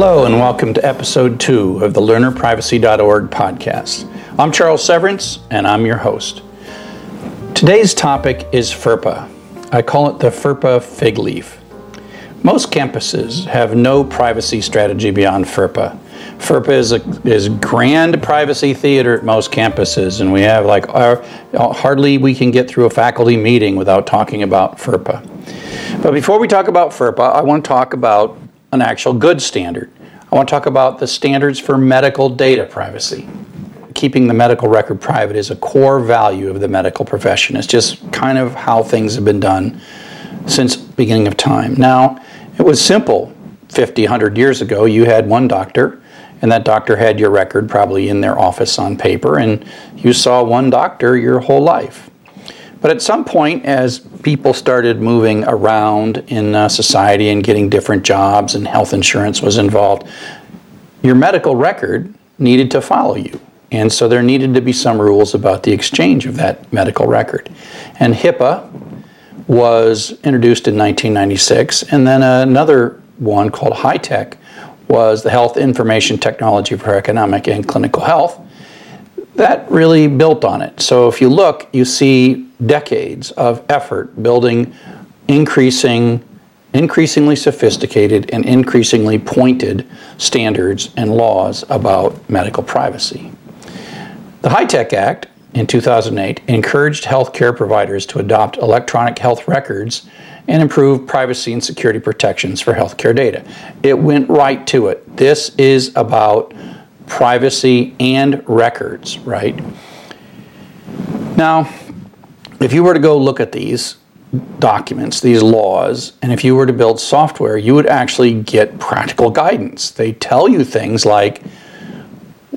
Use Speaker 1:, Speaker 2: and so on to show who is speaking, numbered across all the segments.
Speaker 1: Hello, and welcome to episode two of the LearnerPrivacy.org podcast. I'm Charles Severance, and I'm your host. Today's topic is FERPA. I call it the FERPA fig leaf. Most campuses have no privacy strategy beyond FERPA. FERPA is a is grand privacy theater at most campuses, and we have like our, hardly we can get through a faculty meeting without talking about FERPA. But before we talk about FERPA, I want to talk about an actual good standard. I want to talk about the standards for medical data privacy. Keeping the medical record private is a core value of the medical profession. It's just kind of how things have been done since beginning of time. Now, it was simple 50, 100 years ago. You had one doctor and that doctor had your record probably in their office on paper, and you saw one doctor your whole life. But at some point, as people started moving around in uh, society and getting different jobs, and health insurance was involved, your medical record needed to follow you. And so there needed to be some rules about the exchange of that medical record. And HIPAA was introduced in 1996, and then another one called HITECH was the Health Information Technology for Economic and Clinical Health. That really built on it. So if you look, you see decades of effort building increasing increasingly sophisticated and increasingly pointed standards and laws about medical privacy. The HITECH Act in 2008 encouraged healthcare providers to adopt electronic health records and improve privacy and security protections for healthcare data. It went right to it. This is about privacy and records, right? Now, if you were to go look at these documents, these laws, and if you were to build software, you would actually get practical guidance. They tell you things like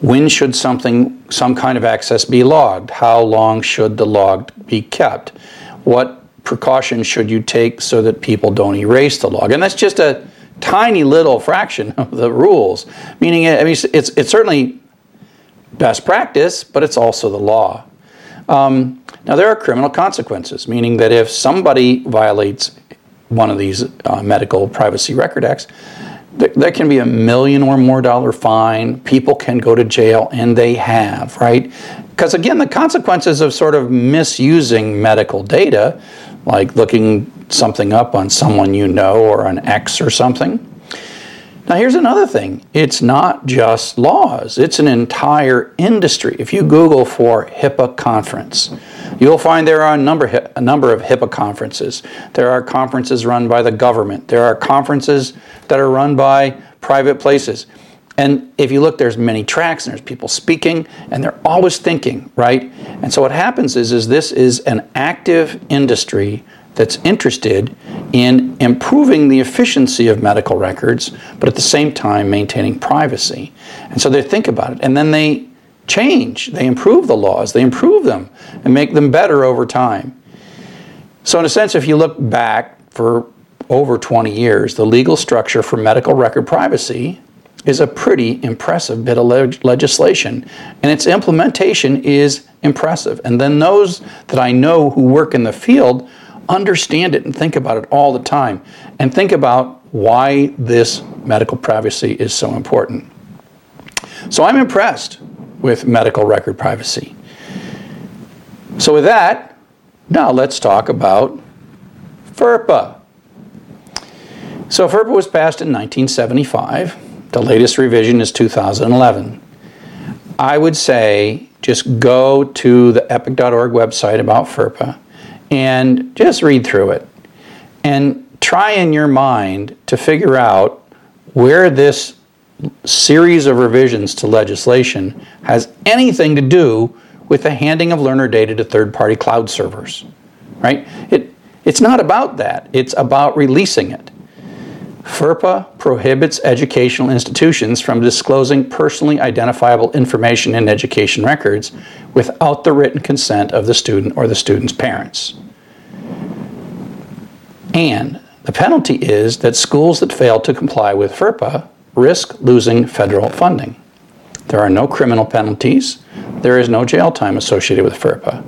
Speaker 1: when should something some kind of access be logged? How long should the log be kept? What precautions should you take so that people don't erase the log? And that's just a tiny little fraction of the rules. Meaning, I mean, it's, it's certainly best practice, but it's also the law. Um, now, there are criminal consequences, meaning that if somebody violates one of these uh, medical privacy record acts, th- there can be a million or more dollar fine. People can go to jail, and they have, right? Because again, the consequences of sort of misusing medical data like looking something up on someone you know or an ex or something. Now, here's another thing it's not just laws, it's an entire industry. If you Google for HIPAA conference, you'll find there are a number, a number of HIPAA conferences. There are conferences run by the government, there are conferences that are run by private places. And if you look, there's many tracks and there's people speaking and they're always thinking, right? And so what happens is, is this is an active industry that's interested in improving the efficiency of medical records, but at the same time maintaining privacy. And so they think about it and then they change, they improve the laws, they improve them and make them better over time. So, in a sense, if you look back for over 20 years, the legal structure for medical record privacy is a pretty impressive bit of leg- legislation, and its implementation is impressive. And then those that I know who work in the field understand it and think about it all the time, and think about why this medical privacy is so important. So I'm impressed with medical record privacy. So, with that, now let's talk about FERPA. So, FERPA was passed in 1975 the latest revision is 2011. I would say just go to the epic.org website about FERPA and just read through it and try in your mind to figure out where this series of revisions to legislation has anything to do with the handing of learner data to third party cloud servers. Right? It, it's not about that, it's about releasing it. FERPA prohibits educational institutions from disclosing personally identifiable information in education records without the written consent of the student or the student's parents. And the penalty is that schools that fail to comply with FERPA risk losing federal funding. There are no criminal penalties, there is no jail time associated with FERPA.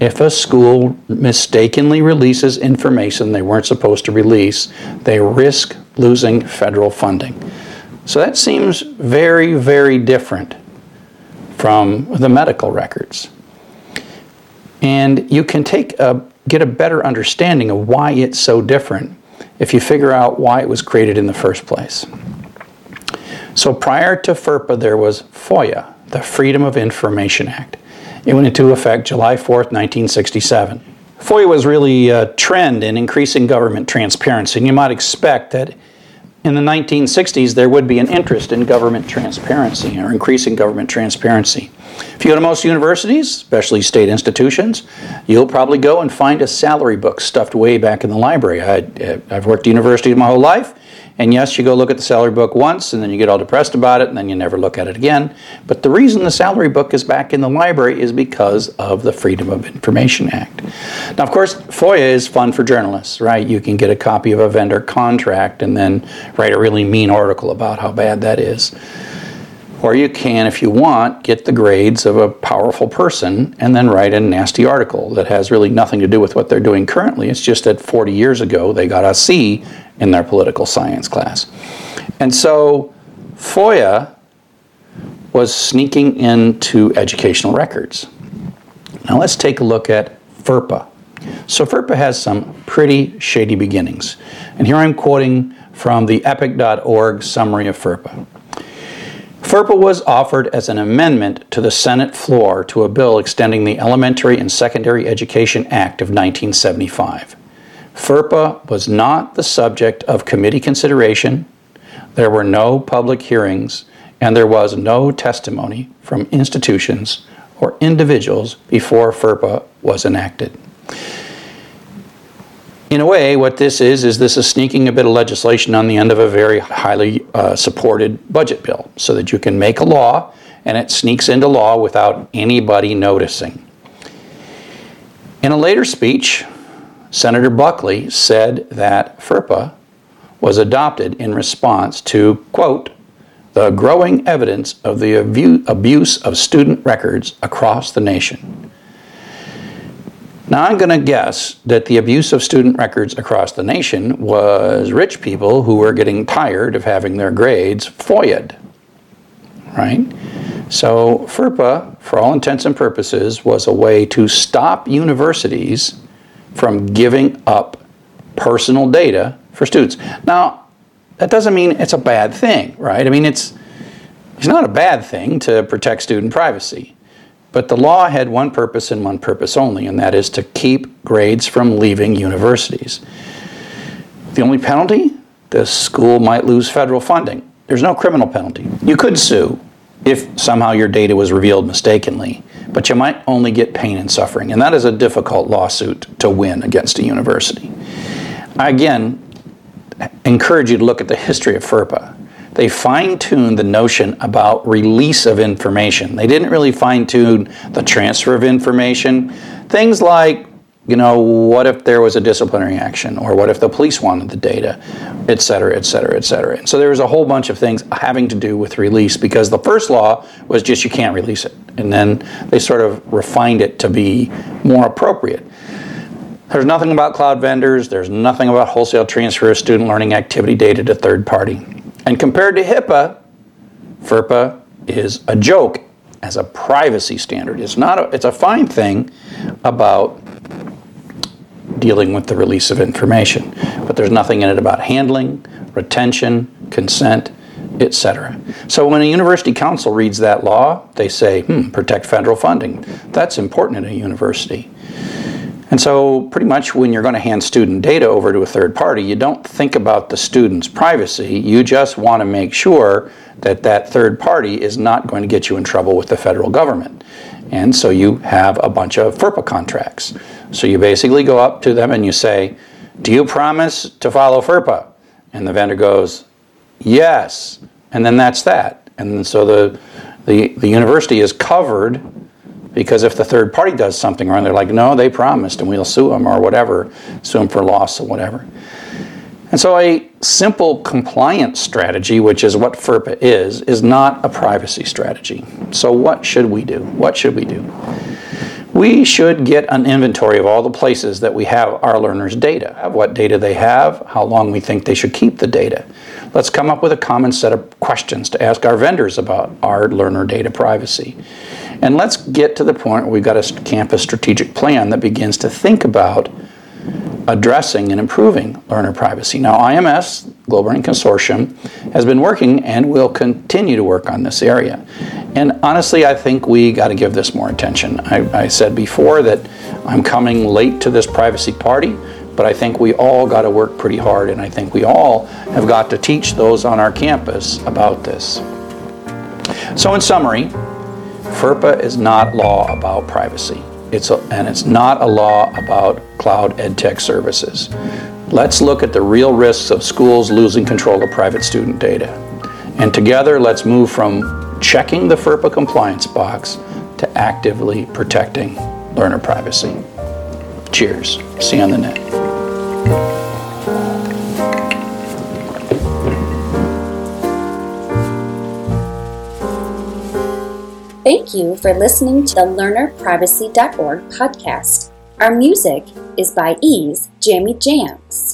Speaker 1: If a school mistakenly releases information they weren't supposed to release, they risk losing federal funding. So that seems very, very different from the medical records. And you can take a, get a better understanding of why it's so different if you figure out why it was created in the first place. So prior to FERPA, there was FOIA, the Freedom of Information Act. It went into effect July 4th, 1967. FOIA was really a trend in increasing government transparency, and you might expect that in the 1960s there would be an interest in government transparency or increasing government transparency. If you go to most universities, especially state institutions, you'll probably go and find a salary book stuffed way back in the library. I, uh, have worked at university my whole life, and yes, you go look at the salary book once and then you get all depressed about it and then you never look at it again. But the reason the salary book is back in the library is because of the Freedom of Information Act. Now, of course, FOIA is fun for journalists, right? You can get a copy of a vendor contract and then write a really mean article about how bad that is. Or you can, if you want, get the grades of a powerful person and then write a nasty article that has really nothing to do with what they're doing currently. It's just that 40 years ago they got a C in their political science class. And so FOIA was sneaking into educational records. Now let's take a look at FERPA. So FERPA has some pretty shady beginnings. And here I'm quoting from the epic.org summary of FERPA. FERPA was offered as an amendment to the Senate floor to a bill extending the Elementary and Secondary Education Act of 1975. FERPA was not the subject of committee consideration, there were no public hearings, and there was no testimony from institutions or individuals before FERPA was enacted. In a way, what this is, is this is sneaking a bit of legislation on the end of a very highly uh, supported budget bill so that you can make a law and it sneaks into law without anybody noticing. In a later speech, Senator Buckley said that FERPA was adopted in response to, quote, the growing evidence of the abuse of student records across the nation. Now, I'm going to guess that the abuse of student records across the nation was rich people who were getting tired of having their grades FOIA'd, right? So, FERPA, for all intents and purposes, was a way to stop universities from giving up personal data for students. Now, that doesn't mean it's a bad thing, right? I mean, it's, it's not a bad thing to protect student privacy. But the law had one purpose and one purpose only, and that is to keep grades from leaving universities. The only penalty? The school might lose federal funding. There's no criminal penalty. You could sue if somehow your data was revealed mistakenly, but you might only get pain and suffering, and that is a difficult lawsuit to win against a university. I again encourage you to look at the history of FERPA they fine tuned the notion about release of information. They didn't really fine tune the transfer of information. Things like, you know, what if there was a disciplinary action, or what if the police wanted the data, et cetera, et cetera, et cetera. And so there was a whole bunch of things having to do with release because the first law was just you can't release it. And then they sort of refined it to be more appropriate. There's nothing about cloud vendors, there's nothing about wholesale transfer of student learning activity data to third party. And compared to HIPAA, FERPA is a joke as a privacy standard. It's not a, it's a fine thing about dealing with the release of information, but there's nothing in it about handling, retention, consent, etc. So when a university counsel reads that law, they say, hmm, protect federal funding. That's important in a university. And so, pretty much when you're going to hand student data over to a third party, you don't think about the student's privacy. You just want to make sure that that third party is not going to get you in trouble with the federal government. And so, you have a bunch of FERPA contracts. So, you basically go up to them and you say, Do you promise to follow FERPA? And the vendor goes, Yes. And then that's that. And so the, the, the university is covered because if the third party does something wrong, they're like, no, they promised, and we'll sue them or whatever, sue them for loss or whatever. And so, a simple compliance strategy, which is what FERPA is, is not a privacy strategy. So, what should we do? What should we do? we should get an inventory of all the places that we have our learners' data, what data they have, how long we think they should keep the data. Let's come up with a common set of questions to ask our vendors about our learner data privacy. And let's get to the point where we've got a campus strategic plan that begins to think about addressing and improving learner privacy. Now, IMS, Global Learning Consortium, has been working and will continue to work on this area. And honestly, I think we got to give this more attention. I, I, said before that I'm coming late to this privacy party, but I think we all got to work pretty hard, and I think we all have got to teach those on our campus about this. So, in summary, FERPA is not law about privacy. It's a, and it's not a law about cloud edtech services. Let's look at the real risks of schools losing control of private student data. And together, let's move from checking the FERPA compliance box to actively protecting learner privacy. Cheers. See you on the net.
Speaker 2: Thank you for listening to the LearnerPrivacy.org podcast. Our music is by Ease Jammy Jams.